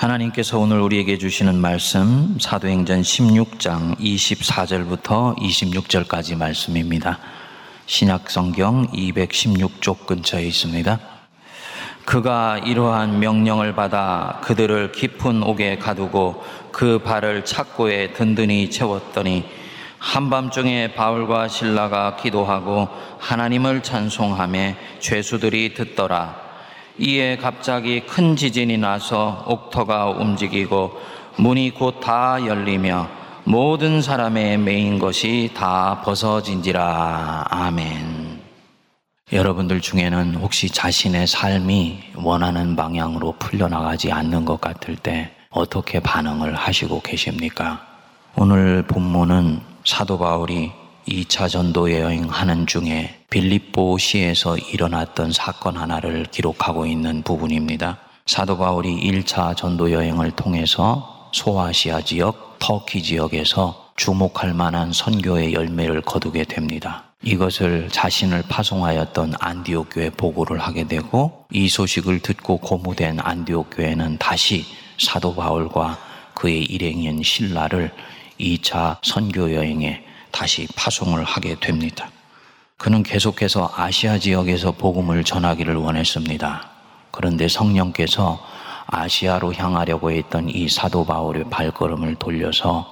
하나님께서 오늘 우리에게 주시는 말씀 사도행전 16장 24절부터 26절까지 말씀입니다. 신약 성경 216쪽 근처에 있습니다. 그가 이러한 명령을 받아 그들을 깊은 옥에 가두고 그 발을 착고에 든든히 채웠더니 한밤중에 바울과 신라가 기도하고 하나님을 찬송하며 죄수들이 듣더라. 이에 갑자기 큰 지진이 나서 옥터가 움직이고 문이 곧 다 열리며 모든 사람의 메인 것이 다 벗어진지라. 아멘. 여러분들 중에는 혹시 자신의 삶이 원하는 방향으로 풀려나가지 않는 것 같을 때 어떻게 반응을 하시고 계십니까? 오늘 본문은 사도 바울이 2차 전도 여행 하는 중에 빌립보 시에서 일어났던 사건 하나를 기록하고 있는 부분입니다. 사도 바울이 1차 전도 여행을 통해서 소아시아 지역, 터키 지역에서 주목할 만한 선교의 열매를 거두게 됩니다. 이것을 자신을 파송하였던 안디옥 교회 보고를 하게 되고 이 소식을 듣고 고무된 안디옥 교회는 다시 사도 바울과 그의 일행인 신라를 2차 선교 여행에 다시 파송을 하게 됩니다. 그는 계속해서 아시아 지역에서 복음을 전하기를 원했습니다. 그런데 성령께서 아시아로 향하려고 했던 이 사도 바울의 발걸음을 돌려서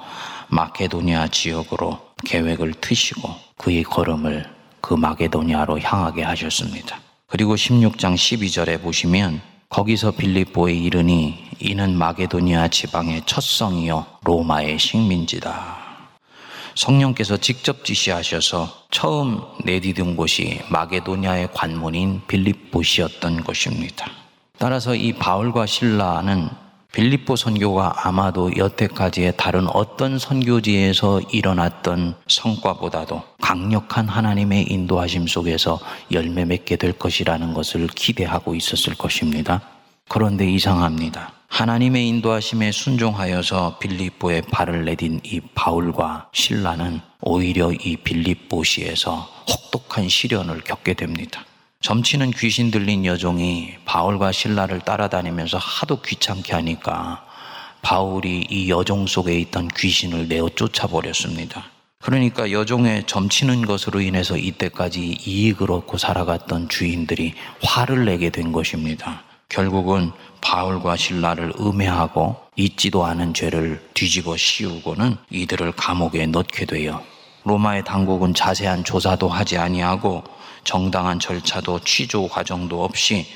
마케도니아 지역으로 계획을 트시고 그의 걸음을 그 마게도니아로 향하게 하셨습니다. 그리고 16장 12절에 보시면 거기서 빌립보에 이르니 이는 마게도니아 지방의 첫 성이요 로마의 식민지다. 성령께서 직접 지시하셔서 처음 내디딘 곳이 마게도니아의 관문인 빌립보시였던 것입니다. 따라서 이 바울과 신라는 빌립보 선교가 아마도 여태까지의 다른 어떤 선교지에서 일어났던 성과보다도 강력한 하나님의 인도하심 속에서 열매 맺게 될 것이라는 것을 기대하고 있었을 것입니다. 그런데 이상합니다. 하나님의 인도하심에 순종하여서 빌립보에 발을 내딘 이 바울과 신라는 오히려 이 빌립보시에서 혹독한 시련을 겪게 됩니다. 점치는 귀신 들린 여종이 바울과 신라를 따라다니면서 하도 귀찮게 하니까 바울이 이 여종 속에 있던 귀신을 내어 쫓아버렸습니다. 그러니까 여종의 점치는 것으로 인해서 이때까지 이익을 얻고 살아갔던 주인들이 화를 내게 된 것입니다. 결국은 바울과 신라를 음해하고 잊지도 않은 죄를 뒤집어 씌우고는 이들을 감옥에 넣게 되어 로마의 당국은 자세한 조사도 하지 아니하고 정당한 절차도 취조 과정도 없이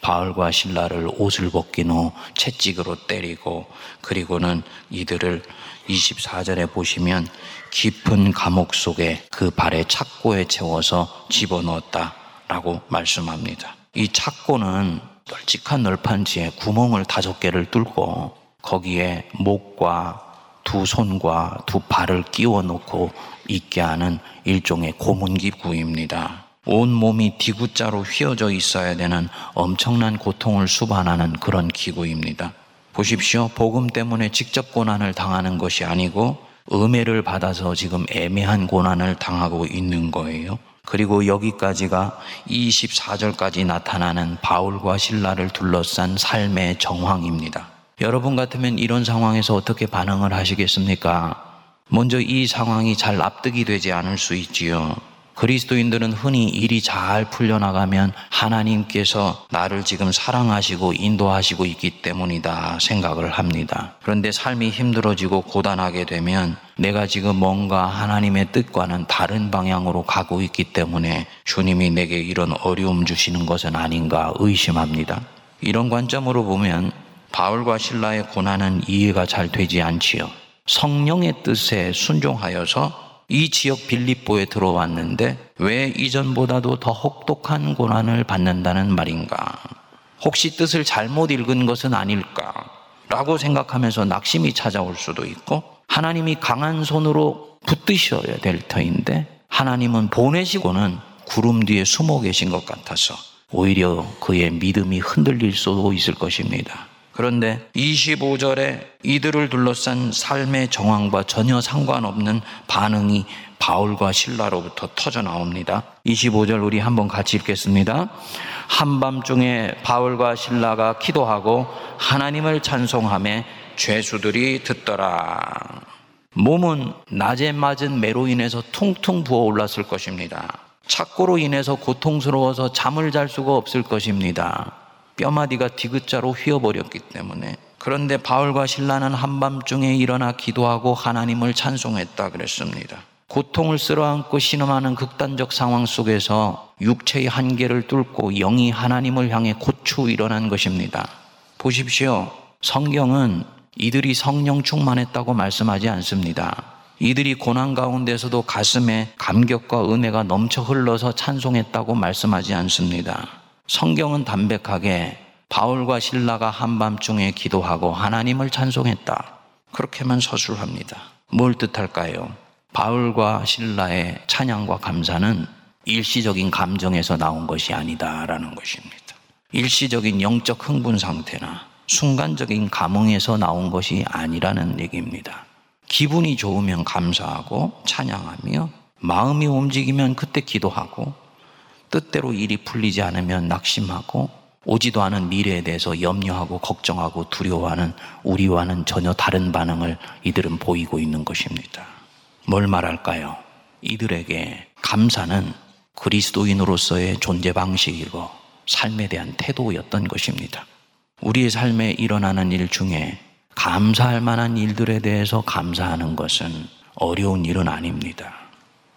바울과 신라를 옷을 벗긴 후 채찍으로 때리고 그리고는 이들을 24절에 보시면 깊은 감옥 속에 그 발에 착고에 채워서 집어넣었다라고 말씀합니다. 이 착고는 널찍한 널판지에 구멍을 다섯 개를 뚫고 거기에 목과 두 손과 두 발을 끼워 놓고 있게 하는 일종의 고문기구입니다. 온 몸이 디구자로 휘어져 있어야 되는 엄청난 고통을 수반하는 그런 기구입니다. 보십시오. 복음 때문에 직접 고난을 당하는 것이 아니고 음해를 받아서 지금 애매한 고난을 당하고 있는 거예요. 그리고 여기까지가 24절까지 나타나는 바울과 신라를 둘러싼 삶의 정황입니다. 여러분 같으면 이런 상황에서 어떻게 반응을 하시겠습니까? 먼저 이 상황이 잘 납득이 되지 않을 수 있지요. 그리스도인들은 흔히 일이 잘 풀려나가면 하나님께서 나를 지금 사랑하시고 인도하시고 있기 때문이다 생각을 합니다. 그런데 삶이 힘들어지고 고단하게 되면 내가 지금 뭔가 하나님의 뜻과는 다른 방향으로 가고 있기 때문에 주님이 내게 이런 어려움 주시는 것은 아닌가 의심합니다. 이런 관점으로 보면 바울과 신라의 고난은 이해가 잘 되지 않지요. 성령의 뜻에 순종하여서 이 지역 빌립보에 들어왔는데 왜 이전보다도 더 혹독한 고난을 받는다는 말인가? 혹시 뜻을 잘못 읽은 것은 아닐까? 라고 생각하면서 낙심이 찾아올 수도 있고 하나님이 강한 손으로 붙드셔야 될 터인데 하나님은 보내시고는 구름 뒤에 숨어 계신 것 같아서 오히려 그의 믿음이 흔들릴 수도 있을 것입니다. 그런데 25절에 이들을 둘러싼 삶의 정황과 전혀 상관없는 반응이 바울과 신라로부터 터져 나옵니다. 25절 우리 한번 같이 읽겠습니다. 한밤중에 바울과 신라가 기도하고 하나님을 찬송함에 죄수들이 듣더라. 몸은 낮에 맞은 매로 인해서 퉁퉁 부어 올랐을 것입니다. 착고로 인해서 고통스러워서 잠을 잘 수가 없을 것입니다. 뼈마디가 디귿자로 휘어버렸기 때문에 그런데 바울과 신라는 한밤중에 일어나 기도하고 하나님을 찬송했다 그랬습니다. 고통을 쓸어안고 신음하는 극단적 상황 속에서 육체의 한계를 뚫고 영이 하나님을 향해 고추 일어난 것입니다. 보십시오. 성경은 이들이 성령 충만했다고 말씀하지 않습니다. 이들이 고난 가운데서도 가슴에 감격과 은혜가 넘쳐 흘러서 찬송했다고 말씀하지 않습니다. 성경은 담백하게 바울과 신라가 한밤중에 기도하고 하나님을 찬송했다. 그렇게만 서술합니다. 뭘 뜻할까요? 바울과 신라의 찬양과 감사는 일시적인 감정에서 나온 것이 아니다라는 것입니다. 일시적인 영적 흥분 상태나 순간적인 감흥에서 나온 것이 아니라는 얘기입니다. 기분이 좋으면 감사하고 찬양하며 마음이 움직이면 그때 기도하고 뜻대로 일이 풀리지 않으면 낙심하고 오지도 않은 미래에 대해서 염려하고 걱정하고 두려워하는 우리와는 전혀 다른 반응을 이들은 보이고 있는 것입니다. 뭘 말할까요? 이들에게 감사는 그리스도인으로서의 존재 방식이고 삶에 대한 태도였던 것입니다. 우리의 삶에 일어나는 일 중에 감사할 만한 일들에 대해서 감사하는 것은 어려운 일은 아닙니다.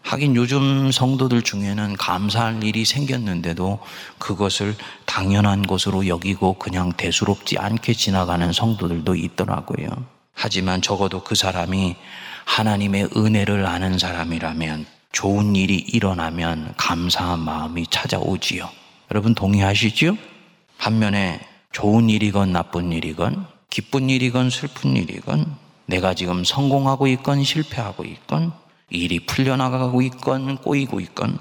하긴 요즘 성도들 중에는 감사할 일이 생겼는데도 그것을 당연한 것으로 여기고 그냥 대수롭지 않게 지나가는 성도들도 있더라고요. 하지만 적어도 그 사람이 하나님의 은혜를 아는 사람이라면 좋은 일이 일어나면 감사한 마음이 찾아오지요. 여러분 동의하시죠? 반면에 좋은 일이건 나쁜 일이건 기쁜 일이건 슬픈 일이건 내가 지금 성공하고 있건 실패하고 있건 일이 풀려나가고 있건 꼬이고 있건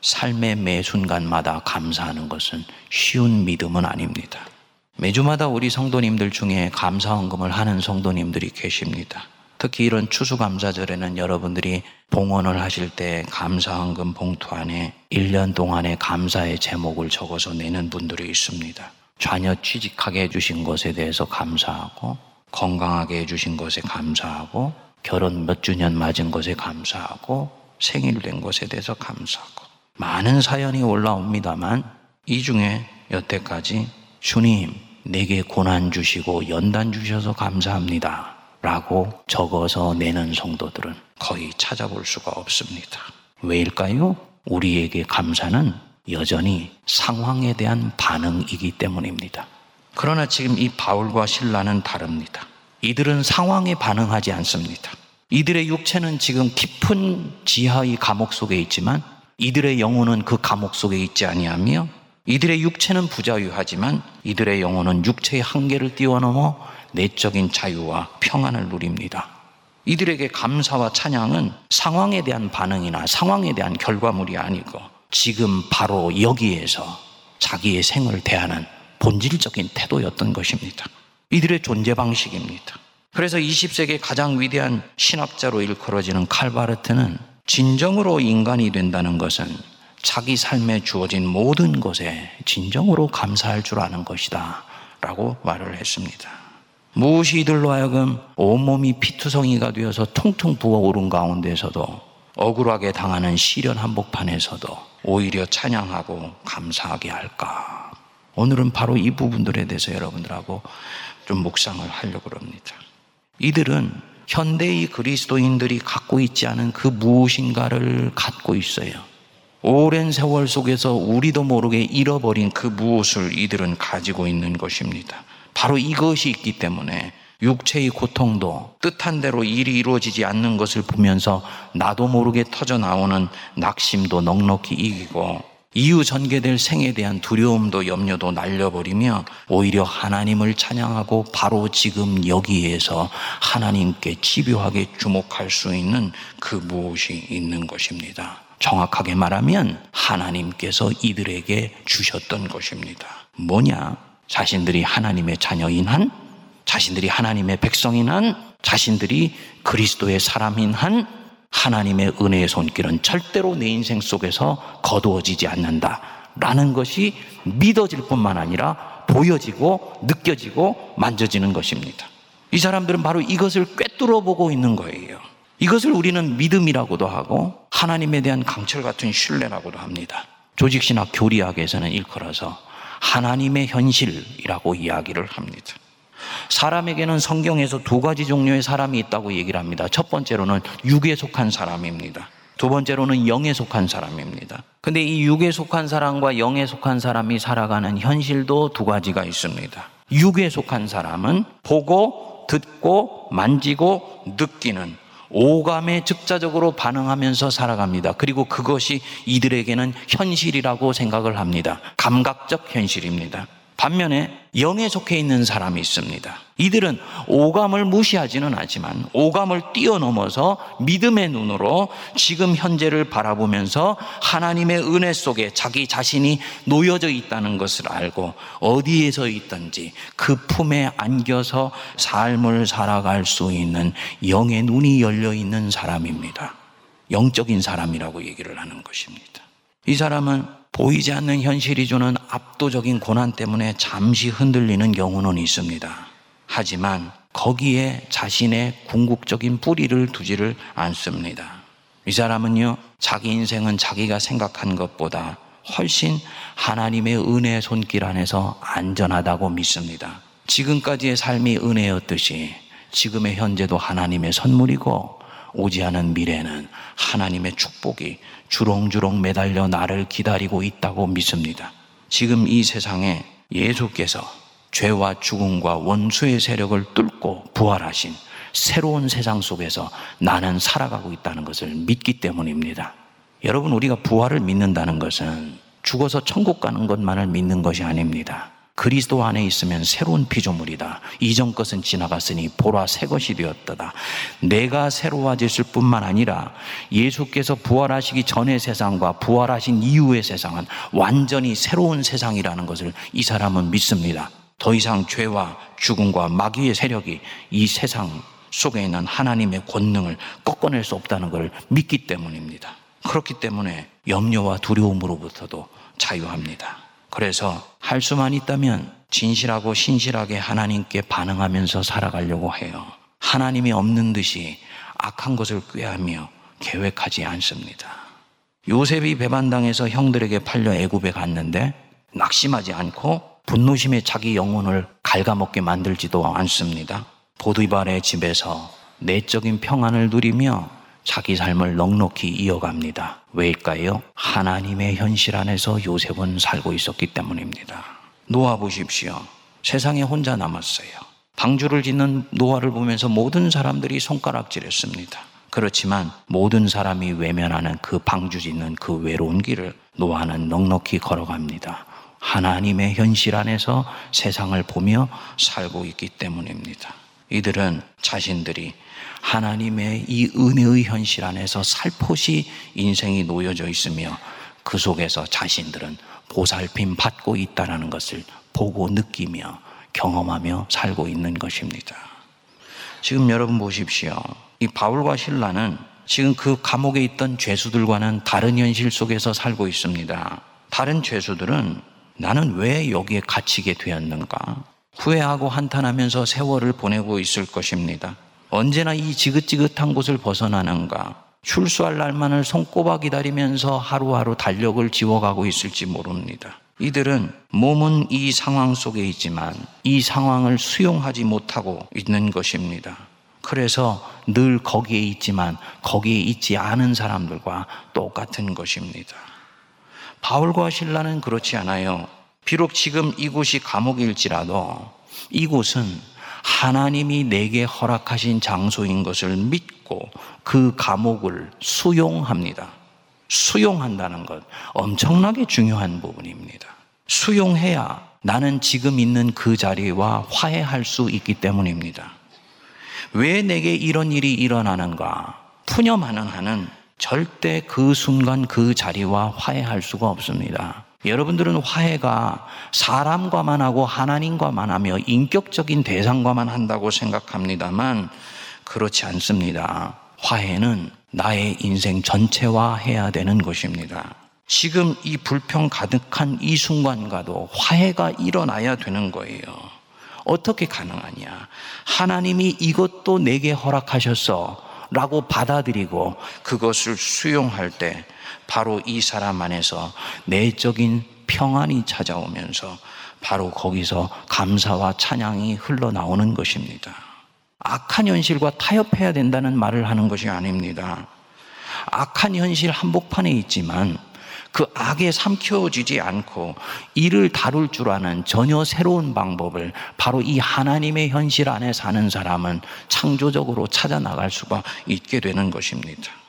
삶의 매 순간마다 감사하는 것은 쉬운 믿음은 아닙니다. 매주마다 우리 성도님들 중에 감사헌금을 하는 성도님들이 계십니다. 특히 이런 추수감사절에는 여러분들이 봉헌을 하실 때 감사헌금 봉투 안에 1년 동안의 감사의 제목을 적어서 내는 분들이 있습니다. 자녀 취직하게 해주신 것에 대해서 감사하고 건강하게 해주신 것에 감사하고 결혼 몇 주년 맞은 것에 감사하고 생일 된 것에 대해서 감사하고 많은 사연이 올라옵니다만 이 중에 여태까지 주님 내게 고난 주시고 연단 주셔서 감사합니다 라고 적어서 내는 성도들은 거의 찾아볼 수가 없습니다. 왜일까요? 우리에게 감사는 여전히 상황에 대한 반응이기 때문입니다. 그러나 지금 이 바울과 신라는 다릅니다. 이들은 상황에 반응하지 않습니다. 이들의 육체는 지금 깊은 지하의 감옥 속에 있지만 이들의 영혼은 그 감옥 속에 있지 아니하며 이들의 육체는 부자유하지만 이들의 영혼은 육체의 한계를 뛰어넘어 내적인 자유와 평안을 누립니다. 이들에게 감사와 찬양은 상황에 대한 반응이나 상황에 대한 결과물이 아니고 지금 바로 여기에서 자기의 생을 대하는 본질적인 태도였던 것입니다. 이들의 존재 방식입니다. 그래서 20세기 가장 위대한 신학자로 일컬어지는 칼바르트는 진정으로 인간이 된다는 것은 자기 삶에 주어진 모든 것에 진정으로 감사할 줄 아는 것이다. 라고 말을 했습니다. 무엇이 이들로 하여금 온몸이 피투성이가 되어서 퉁퉁 부어오른 가운데서도 억울하게 당하는 시련 한복판에서도 오히려 찬양하고 감사하게 할까? 오늘은 바로 이 부분들에 대해서 여러분들하고 좀 묵상을 하려고 합니다. 이들은 현대의 그리스도인들이 갖고 있지 않은 그 무엇인가를 갖고 있어요. 오랜 세월 속에서 우리도 모르게 잃어버린 그 무엇을 이들은 가지고 있는 것입니다. 바로 이것이 있기 때문에 육체의 고통도 뜻한 대로 일이 이루어지지 않는 것을 보면서 나도 모르게 터져 나오는 낙심도 넉넉히 이기고 이후 전개될 생에 대한 두려움도 염려도 날려버리며 오히려 하나님을 찬양하고 바로 지금 여기에서 하나님께 집요하게 주목할 수 있는 그 무엇이 있는 것입니다. 정확하게 말하면 하나님께서 이들에게 주셨던 것입니다. 뭐냐? 자신들이 하나님의 자녀인 한 자신들이 하나님의 백성인 한, 자신들이 그리스도의 사람인 한, 하나님의 은혜의 손길은 절대로 내 인생 속에서 거두어지지 않는다. 라는 것이 믿어질 뿐만 아니라 보여지고 느껴지고 만져지는 것입니다. 이 사람들은 바로 이것을 꿰뚫어 보고 있는 거예요. 이것을 우리는 믿음이라고도 하고 하나님에 대한 강철 같은 신뢰라고도 합니다. 조직신학 교리학에서는 일컬어서 하나님의 현실이라고 이야기를 합니다. 사람에게는 성경에서 두 가지 종류의 사람이 있다고 얘기를 합니다. 첫 번째로는 육에 속한 사람입니다. 두 번째로는 영에 속한 사람입니다. 근데 이 육에 속한 사람과 영에 속한 사람이 살아가는 현실도 두 가지가 있습니다. 육에 속한 사람은 보고, 듣고, 만지고, 느끼는 오감에 즉자적으로 반응하면서 살아갑니다. 그리고 그것이 이들에게는 현실이라고 생각을 합니다. 감각적 현실입니다. 반면에 영에 속해 있는 사람이 있습니다. 이들은 오감을 무시하지는 않지만 오감을 뛰어넘어서 믿음의 눈으로 지금 현재를 바라보면서 하나님의 은혜 속에 자기 자신이 놓여져 있다는 것을 알고 어디에서 있든지 그 품에 안겨서 삶을 살아갈 수 있는 영의 눈이 열려 있는 사람입니다. 영적인 사람이라고 얘기를 하는 것입니다. 이 사람은 보이지 않는 현실이 주는 압도적인 고난 때문에 잠시 흔들리는 경우는 있습니다. 하지만 거기에 자신의 궁극적인 뿌리를 두지를 않습니다. 이 사람은요, 자기 인생은 자기가 생각한 것보다 훨씬 하나님의 은혜의 손길 안에서 안전하다고 믿습니다. 지금까지의 삶이 은혜였듯이 지금의 현재도 하나님의 선물이고 오지 않은 미래는 하나님의 축복이 주렁주렁 매달려 나를 기다리고 있다고 믿습니다. 지금 이 세상에 예수께서 죄와 죽음과 원수의 세력을 뚫고 부활하신 새로운 세상 속에서 나는 살아가고 있다는 것을 믿기 때문입니다. 여러분, 우리가 부활을 믿는다는 것은 죽어서 천국 가는 것만을 믿는 것이 아닙니다. 그리스도 안에 있으면 새로운 피조물이다. 이전 것은 지나갔으니 보라 새 것이 되었다. 내가 새로워졌을 뿐만 아니라 예수께서 부활하시기 전의 세상과 부활하신 이후의 세상은 완전히 새로운 세상이라는 것을 이 사람은 믿습니다. 더 이상 죄와 죽음과 마귀의 세력이 이 세상 속에 있는 하나님의 권능을 꺾어낼 수 없다는 것을 믿기 때문입니다. 그렇기 때문에 염려와 두려움으로부터도 자유합니다. 그래서 할 수만 있다면 진실하고 신실하게 하나님께 반응하면서 살아가려고 해요. 하나님이 없는 듯이 악한 것을 꾀하며 계획하지 않습니다. 요셉이 배반당해서 형들에게 팔려 애굽에 갔는데 낙심하지 않고 분노심에 자기 영혼을 갉아먹게 만들지도 않습니다. 보디발의 집에서 내적인 평안을 누리며 자기 삶을 넉넉히 이어갑니다. 왜일까요? 하나님의 현실 안에서 요셉은 살고 있었기 때문입니다. 노아 보십시오. 세상에 혼자 남았어요. 방주를 짓는 노아를 보면서 모든 사람들이 손가락질했습니다. 그렇지만 모든 사람이 외면하는 그 방주 짓는 그 외로운 길을 노아는 넉넉히 걸어갑니다. 하나님의 현실 안에서 세상을 보며 살고 있기 때문입니다. 이들은 자신들이 하나님의 이 은혜의 현실 안에서 살포시 인생이 놓여져 있으며 그 속에서 자신들은 보살핌 받고 있다는 것을 보고 느끼며 경험하며 살고 있는 것입니다. 지금 여러분 보십시오. 이 바울과 신라는 지금 그 감옥에 있던 죄수들과는 다른 현실 속에서 살고 있습니다. 다른 죄수들은 나는 왜 여기에 갇히게 되었는가? 후회하고 한탄하면서 세월을 보내고 있을 것입니다. 언제나 이 지긋지긋한 곳을 벗어나는가? 출소할 날만을 손꼽아 기다리면서 하루하루 달력을 지워가고 있을지 모릅니다. 이들은 몸은 이 상황 속에 있지만 이 상황을 수용하지 못하고 있는 것입니다. 그래서 늘 거기에 있지만 거기에 있지 않은 사람들과 똑같은 것입니다. 바울과 신라는 그렇지 않아요. 비록 지금 이곳이 감옥일지라도 이곳은 하나님이 내게 허락하신 장소인 것을 믿고 그 감옥을 수용합니다. 수용한다는 것 엄청나게 중요한 부분입니다. 수용해야 나는 지금 있는 그 자리와 화해할 수 있기 때문입니다. 왜 내게 이런 일이 일어나는가? 푸념하는 한은 절대 그 순간 그 자리와 화해할 수가 없습니다. 여러분들은 화해가 사람과만 하고 하나님과만 하며 인격적인 대상과만 한다고 생각합니다만 그렇지 않습니다. 화해는 나의 인생 전체와 해야 되는 것입니다. 지금 이 불평 가득한 이 순간과도 화해가 일어나야 되는 거예요. 어떻게 가능하냐? 하나님이 이것도 내게 허락하셨어. 라고 받아들이고 그것을 수용할 때 바로 이 사람 안에서 내적인 평안이 찾아오면서 바로 거기서 감사와 찬양이 흘러나오는 것입니다. 악한 현실과 타협해야 된다는 말을 하는 것이 아닙니다. 악한 현실 한복판에 있지만 그 악에 삼켜지지 않고 이를 다룰 줄 아는 전혀 새로운 방법을 바로 이 하나님의 현실 안에 사는 사람은 창조적으로 찾아 나갈 수가 있게 되는 것입니다.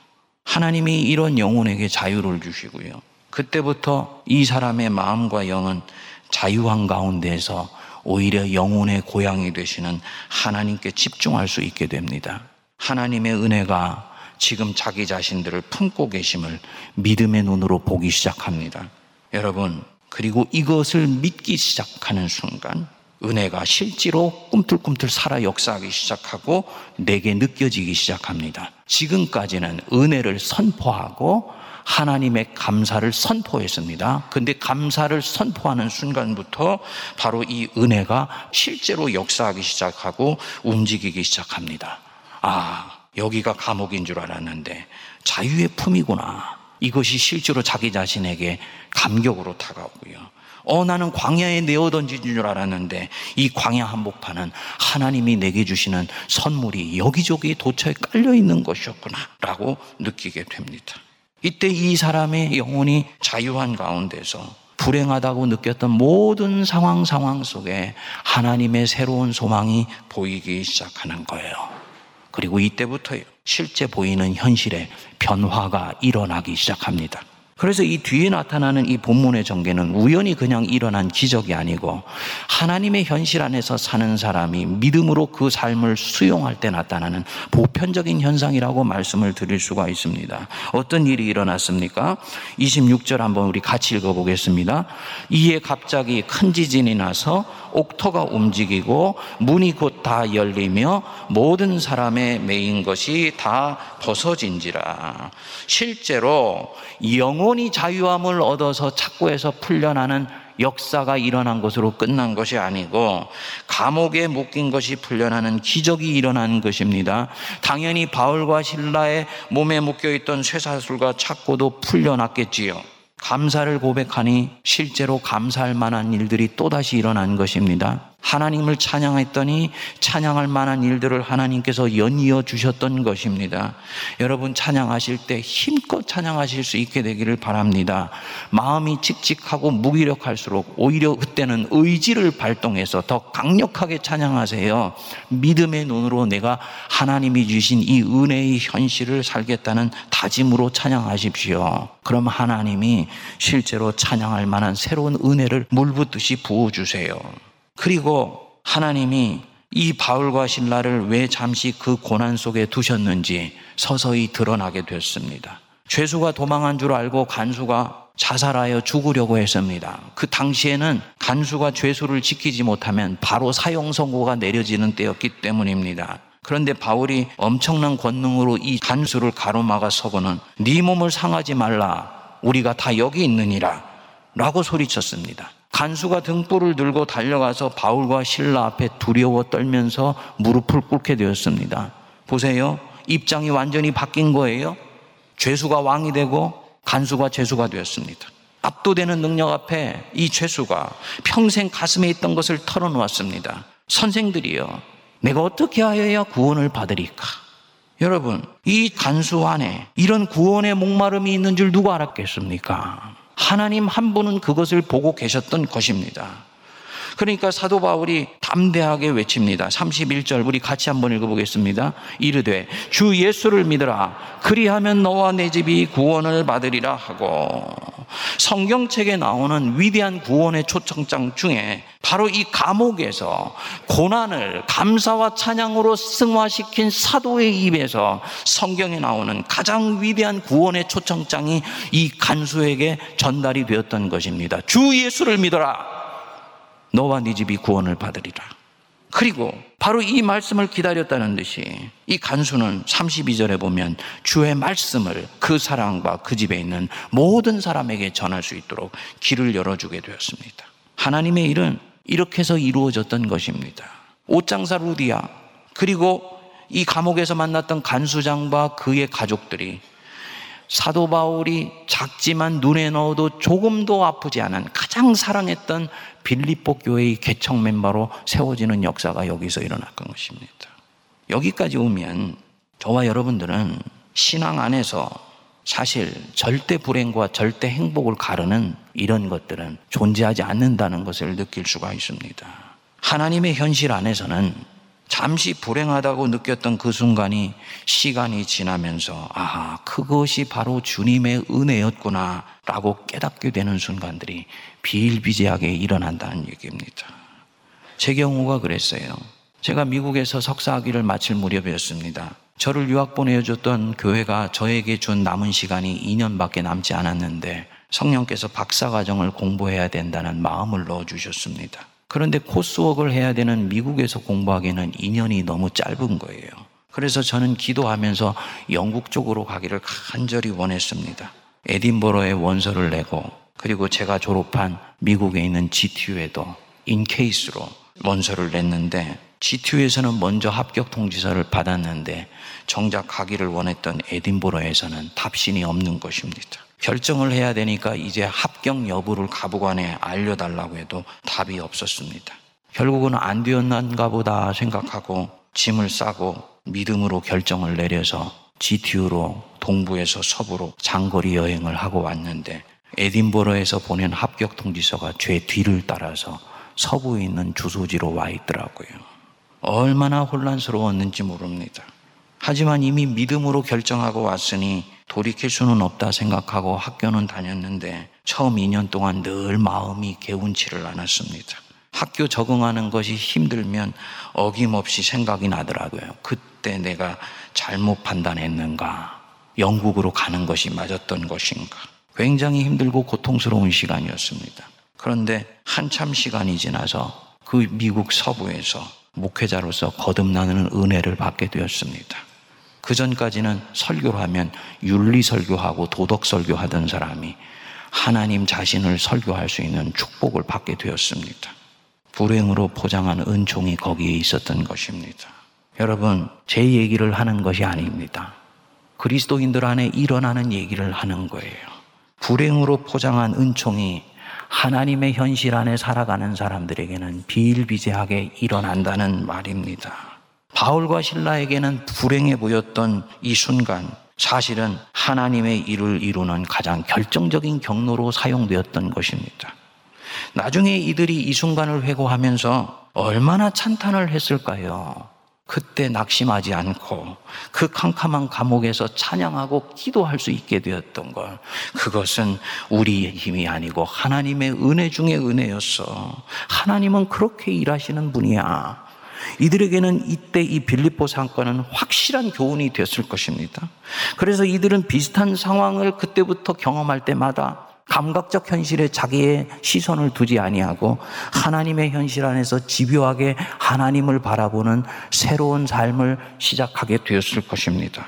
하나님이 이런 영혼에게 자유를 주시고요. 그때부터 이 사람의 마음과 영은 자유한 가운데서 오히려 영혼의 고향이 되시는 하나님께 집중할 수 있게 됩니다. 하나님의 은혜가 지금 자기 자신들을 품고 계심을 믿음의 눈으로 보기 시작합니다. 여러분, 그리고 이것을 믿기 시작하는 순간 은혜가 실제로 꿈틀꿈틀 살아 역사하기 시작하고 내게 느껴지기 시작합니다. 지금까지는 은혜를 선포하고 하나님의 감사를 선포했습니다. 근데 감사를 선포하는 순간부터 바로 이 은혜가 실제로 역사하기 시작하고 움직이기 시작합니다. 아, 여기가 감옥인 줄 알았는데 자유의 품이구나. 이것이 실제로 자기 자신에게 감격으로 다가오고요. 어, 나는 광야에 내어 던진 줄 알았는데 이 광야 한복판은 하나님이 내게 주시는 선물이 여기저기 도처에 깔려 있는 것이었구나. 라고 느끼게 됩니다. 이때 이 사람의 영혼이 자유한 가운데서 불행하다고 느꼈던 모든 상황 상황 속에 하나님의 새로운 소망이 보이기 시작하는 거예요. 그리고 이때부터 실제 보이는 현실에 변화가 일어나기 시작합니다. 그래서 이 뒤에 나타나는 이 본문의 전개는 우연히 그냥 일어난 기적이 아니고 하나님의 현실 안에서 사는 사람이 믿음으로 그 삶을 수용할 때 나타나는 보편적인 현상이라고 말씀을 드릴 수가 있습니다. 어떤 일이 일어났습니까? 26절 한번 우리 같이 읽어보겠습니다. 이에 갑자기 큰 지진이 나서 옥토가 움직이고 문이 곧 다 열리며 모든 사람의 메인 것이 다 벗어진지라. 실제로 영혼 이 자유함을 얻어서 착고에서 풀려나는 역사가 일어난 것으로 끝난 것이 아니고 감옥에 묶인 것이 풀려나는 기적이 일어난 것입니다. 당연히 바울과 신라의 몸에 묶여 있던 쇠사슬과 착고도 풀려났겠지요. 감사를 고백하니 실제로 감사할 만한 일들이 또다시 일어난 것입니다. 하나님을 찬양했더니 찬양할 만한 일들을 하나님께서 연이어 주셨던 것입니다. 여러분 찬양하실 때 힘껏 찬양하실 수 있게 되기를 바랍니다. 마음이 칙칙하고 무기력할수록 오히려 그때는 의지를 발동해서 더 강력하게 찬양하세요. 믿음의 눈으로 내가 하나님이 주신 이 은혜의 현실을 살겠다는 다짐으로 찬양하십시오. 그럼 하나님이 실제로 찬양할 만한 새로운 은혜를 물붓듯이 부어주세요. 그리고 하나님이 이 바울과 신라를 왜 잠시 그 고난 속에 두셨는지 서서히 드러나게 됐습니다. 죄수가 도망한 줄 알고 간수가 자살하여 죽으려고 했습니다. 그 당시에는 간수가 죄수를 지키지 못하면 바로 사형 선고가 내려지는 때였기 때문입니다. 그런데 바울이 엄청난 권능으로 이 간수를 가로막아 서고는 네 몸을 상하지 말라. 우리가 다 여기 있느니라. 라고 소리쳤습니다. 간수가 등불을 들고 달려가서 바울과 신라 앞에 두려워 떨면서 무릎을 꿇게 되었습니다. 보세요. 입장이 완전히 바뀐 거예요. 죄수가 왕이 되고 간수가 죄수가 되었습니다. 압도되는 능력 앞에 이 죄수가 평생 가슴에 있던 것을 털어놓았습니다. 선생들이요. 내가 어떻게 하여야 구원을 받으리까? 여러분, 이 간수 안에 이런 구원의 목마름이 있는 줄 누가 알았겠습니까? 하나님 한 분은 그것을 보고 계셨던 것입니다. 그러니까 사도 바울이 담대하게 외칩니다. 31절 우리 같이 한번 읽어보겠습니다. 이르되 주 예수를 믿으라 그리하면 너와 내 집이 구원을 받으리라 하고 성경책에 나오는 위대한 구원의 초청장 중에 바로 이 감옥에서 고난을 감사와 찬양으로 승화시킨 사도의 입에서 성경에 나오는 가장 위대한 구원의 초청장이 이 간수에게 전달이 되었던 것입니다. 주 예수를 믿어라. 너와 네 집이 구원을 받으리라. 그리고 바로 이 말씀을 기다렸다는 듯이 이 간수는 32절에 보면 주의 말씀을 그 사랑과 그 집에 있는 모든 사람에게 전할 수 있도록 길을 열어주게 되었습니다. 하나님의 일은 이렇게 해서 이루어졌던 것입니다. 옷장사 루디아 그리고 이 감옥에서 만났던 간수장과 그의 가족들이 사도 바울이 작지만 눈에 넣어도 조금도 아프지 않은 가장 사랑했던 빌립보 교회의 개척 멤버로 세워지는 역사가 여기서 일어났던 것입니다. 여기까지 오면 저와 여러분들은 신앙 안에서 사실 절대 불행과 절대 행복을 가르는 이런 것들은 존재하지 않는다는 것을 느낄 수가 있습니다. 하나님의 현실 안에서는 잠시 불행하다고 느꼈던 그 순간이 시간이 지나면서 아, 그것이 바로 주님의 은혜였구나 라고 깨닫게 되는 순간들이 비일비재하게 일어난다는 얘기입니다. 제 경우가 그랬어요. 제가 미국에서 석사학위를 마칠 무렵이었습니다. 저를 유학 보내줬던 교회가 저에게 준 남은 시간이 2년밖에 남지 않았는데 성령께서 박사과정을 공부해야 된다는 마음을 넣어주셨습니다. 그런데 코스웍을 해야 되는 미국에서 공부하기에는 2년이 너무 짧은 거예요. 그래서 저는 기도하면서 영국 쪽으로 가기를 간절히 원했습니다. 에딘버러에 원서를 내고 그리고 제가 졸업한 미국에 있는 GTU에도 인케이스로 원서를 냈는데 GTU에서는 먼저 합격 통지서를 받았는데 정작 가기를 원했던 에딘버러에서는 답신이 없는 것입니다. 결정을 해야 되니까 이제 합격 여부를 가부관에 알려달라고 해도 답이 없었습니다. 결국은 안 되었는가 보다 생각하고 짐을 싸고 믿음으로 결정을 내려서 GTU로 동부에서 서부로 장거리 여행을 하고 왔는데 에딘버러에서 보낸 합격 통지서가 제 뒤를 따라서 서부에 있는 주소지로 와 있더라고요. 얼마나 혼란스러웠는지 모릅니다. 하지만 이미 믿음으로 결정하고 왔으니 돌이킬 수는 없다 생각하고 학교는 다녔는데 처음 2년 동안 늘 마음이 개운치를 않았습니다. 학교 적응하는 것이 힘들면 어김없이 생각이 나더라고요. 그때 내가 잘못 판단했는가? 영국으로 가는 것이 맞았던 것인가? 굉장히 힘들고 고통스러운 시간이었습니다. 그런데 한참 시간이 지나서 그 미국 서부에서 목회자로서 거듭나는 은혜를 받게 되었습니다. 그 전까지는 설교를 하면 윤리 설교하고 도덕 설교하던 사람이 하나님 자신을 설교할 수 있는 축복을 받게 되었습니다. 불행으로 포장한 은총이 거기에 있었던 것입니다. 여러분, 제 얘기를 하는 것이 아닙니다. 그리스도인들 안에 일어나는 얘기를 하는 거예요. 불행으로 포장한 은총이 하나님의 현실 안에 살아가는 사람들에게는 비일비재하게 일어난다는 말입니다. 바울과 신라에게는 불행해 보였던 이 순간 사실은 하나님의 일을 이루는 가장 결정적인 경로로 사용되었던 것입니다. 나중에 이들이 이 순간을 회고하면서 얼마나 찬탄을 했을까요? 그때 낙심하지 않고 그 캄캄한 감옥에서 찬양하고 기도할 수 있게 되었던 것. 그것은 우리의 힘이 아니고 하나님의 은혜 중의 은혜였어. 하나님은 그렇게 일하시는 분이야. 이들에게는 이때 이 빌립보 사건은 확실한 교훈이 되었을 것입니다. 그래서 이들은 비슷한 상황을 그때부터 경험할 때마다 감각적 현실에 자기의 시선을 두지 아니하고 하나님의 현실 안에서 집요하게 하나님을 바라보는 새로운 삶을 시작하게 되었을 것입니다.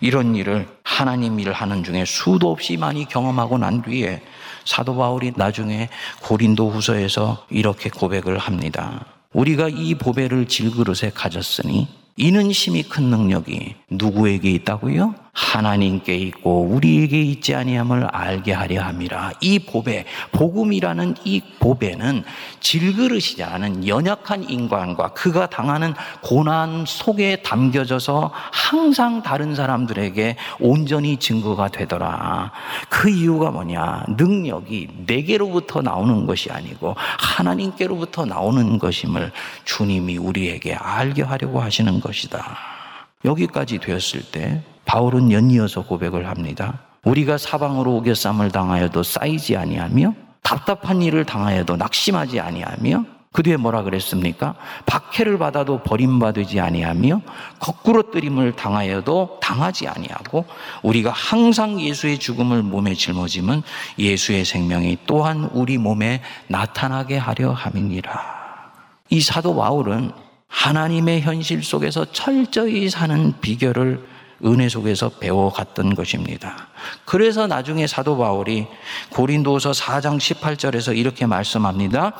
이런 일을 하나님 일을 하는 중에 수도 없이 많이 경험하고 난 뒤에 사도 바울이 나중에 고린도 후서에서 이렇게 고백을 합니다. 우리가 이 보배를 질그릇에 가졌으니 이는 심히 큰 능력이 누구에게 있다고요? 하나님께 있고 우리에게 있지 아니함을 알게 하려 함이라. 이 보배, 복음이라는 이 보배는 질그릇이지 않은 연약한 인간과 그가 당하는 고난 속에 담겨져서 항상 다른 사람들에게 온전히 증거가 되더라. 그 이유가 뭐냐? 능력이 내게로부터 나오는 것이 아니고 하나님께로부터 나오는 것임을 주님이 우리에게 알게 하려고 하시는 것이다. 여기까지 되었을 때 바울은 연이어서 고백을 합니다. 우리가 사방으로 오겨쌈을 당하여도 쌓이지 아니하며 답답한 일을 당하여도 낙심하지 아니하며 그 뒤에 뭐라 그랬습니까? 박해를 받아도 버림받지 아니하며 거꾸로 뜨림을 당하여도 당하지 아니하고 우리가 항상 예수의 죽음을 몸에 짊어짐은 예수의 생명이 또한 우리 몸에 나타나게 하려 함이니라. 이 사도 바울은 하나님의 현실 속에서 철저히 사는 비결을 은혜 속에서 배워갔던 것입니다. 그래서 나중에 사도 바울이 고린도서 4장 18절에서 이렇게 말씀합니다.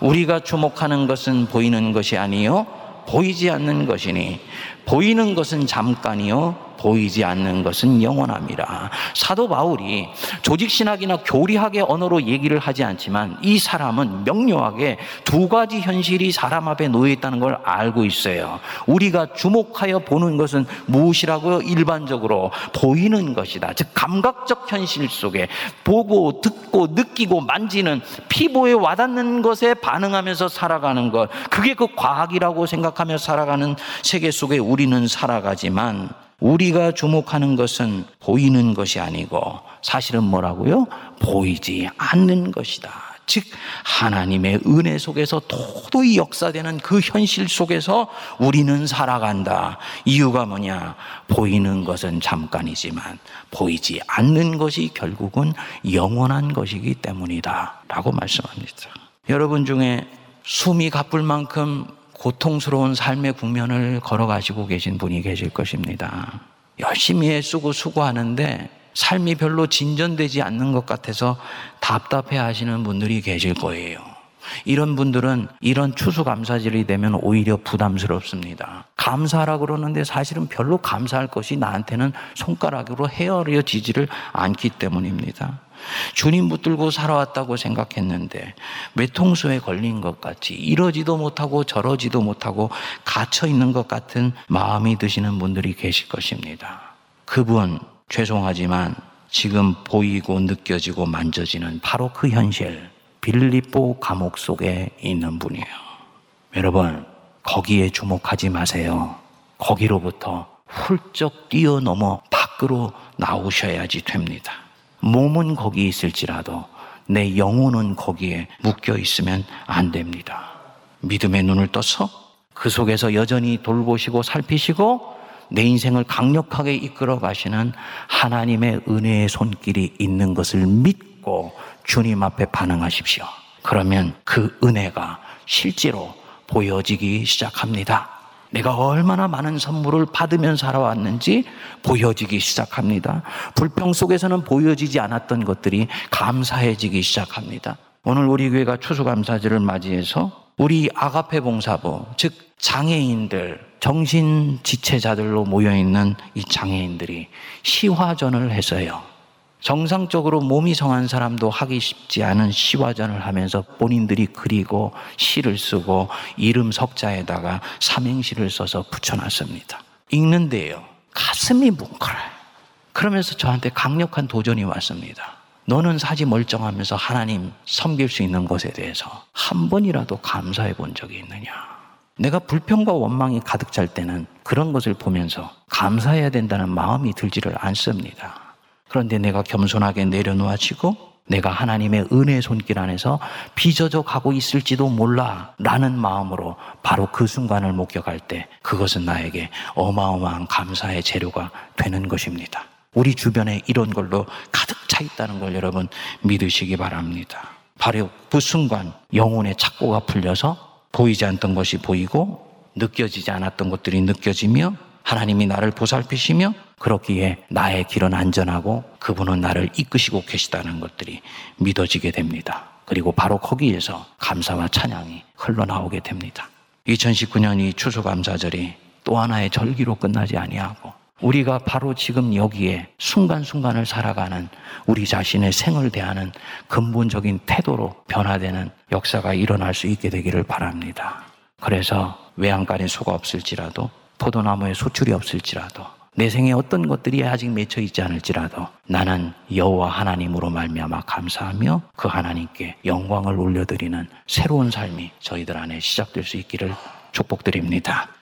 우리가 주목하는 것은 보이는 것이 아니요 보이지 않는 것이니 보이는 것은 잠깐이요 보이지 않는 것은 영원합니다. 사도 바울이 조직신학이나 교리학의 언어로 얘기를 하지 않지만 이 사람은 명료하게 두 가지 현실이 사람 앞에 놓여 있다는 걸 알고 있어요. 우리가 주목하여 보는 것은 무엇이라고요? 일반적으로 보이는 것이다. 즉, 감각적 현실 속에 보고, 듣고, 느끼고, 만지는 피부에 와닿는 것에 반응하면서 살아가는 것. 그게 그 과학이라고 생각하며 살아가는 세계 속에 우리 는 살아가지만 우리가 주목하는 것은 보이는 것이 아니고 사실은 뭐라고요? 보이지 않는 것이다. 즉, 하나님의 은혜 속에서 도도히 역사되는 그 현실 속에서 우리는 살아간다. 이유가 뭐냐? 보이는 것은 잠깐이지만 보이지 않는 것이 결국은 영원한 것이기 때문이다. 라고 말씀합니다. 여러분 중에 숨이 가쁠 만큼 고통스러운 삶의 국면을 걸어가시고 계신 분이 계실 것입니다. 열심히 애쓰고 수고하는데 삶이 별로 진전되지 않는 것 같아서 답답해 하시는 분들이 계실 거예요. 이런 분들은 이런 추수감사절이 되면 오히려 부담스럽습니다. 감사하라 그러는데 사실은 별로 감사할 것이 나한테는 손가락으로 헤어려지지를 않기 때문입니다. 주님 붙들고 살아왔다고 생각했는데 외통수에 걸린 것 같이 이러지도 못하고 저러지도 못하고 갇혀 있는 것 같은 마음이 드시는 분들이 계실 것입니다. 그분 죄송하지만 지금 보이고 느껴지고 만져지는 바로 그 현실 빌립보 감옥 속에 있는 분이에요. 여러분 거기에 주목하지 마세요. 거기로부터 훌쩍 뛰어넘어 밖으로 나오셔야지 됩니다. 몸은 거기 있을지라도 내 영혼은 거기에 묶여 있으면 안 됩니다. 믿음의 눈을 떠서 그 속에서 여전히 돌보시고 살피시고 내 인생을 강력하게 이끌어 가시는 하나님의 은혜의 손길이 있는 것을 믿고 주님 앞에 반응하십시오. 그러면 그 은혜가 실제로 보여지기 시작합니다. 내가 얼마나 많은 선물을 받으면 살아왔는지 보여지기 시작합니다. 불평 속에서는 보여지지 않았던 것들이 감사해지기 시작합니다. 오늘 우리 교회가 추수감사절을 맞이해서 우리 아가페 봉사부, 즉 장애인들, 정신 지체자들로 모여 있는 이 장애인들이 시화전을 해서요. 정상적으로 몸이 성한 사람도 하기 쉽지 않은 시화전을 하면서 본인들이 그리고 시를 쓰고 이름 석자에다가 삼행시를 써서 붙여놨습니다. 읽는데요. 가슴이 뭉클해요. 그러면서 저한테 강력한 도전이 왔습니다. 너는 사지 멀쩡하면서 하나님 섬길 수 있는 것에 대해서 한 번이라도 감사해 본 적이 있느냐? 내가 불평과 원망이 가득 찰 때는 그런 것을 보면서 감사해야 된다는 마음이 들지를 않습니다. 그런데 내가 겸손하게 내려놓아지고 내가 하나님의 은혜 손길 안에서 빚어져 가고 있을지도 몰라 라는 마음으로 바로 그 순간을 목격할 때 그것은 나에게 어마어마한 감사의 재료가 되는 것입니다. 우리 주변에 이런 걸로 가득 차 있다는 걸 여러분 믿으시기 바랍니다. 바로 그 순간 영혼의 착고가 풀려서 보이지 않던 것이 보이고 느껴지지 않았던 것들이 느껴지며 하나님이 나를 보살피시며 그렇기에 나의 길은 안전하고 그분은 나를 이끄시고 계시다는 것들이 믿어지게 됩니다. 그리고 바로 거기에서 감사와 찬양이 흘러나오게 됩니다. 2019년 이 추수감사절이 또 하나의 절기로 끝나지 아니하고 우리가 바로 지금 여기에 순간순간을 살아가는 우리 자신의 생을 대하는 근본적인 태도로 변화되는 역사가 일어날 수 있게 되기를 바랍니다. 그래서 외양간에 소가 없을지라도 포도나무에 소출이 없을지라도 내 생에 어떤 것들이 아직 맺혀 있지 않을지라도 나는 여호와 하나님으로 말미암아 감사하며 그 하나님께 영광을 올려드리는 새로운 삶이 저희들 안에 시작될 수 있기를 축복드립니다.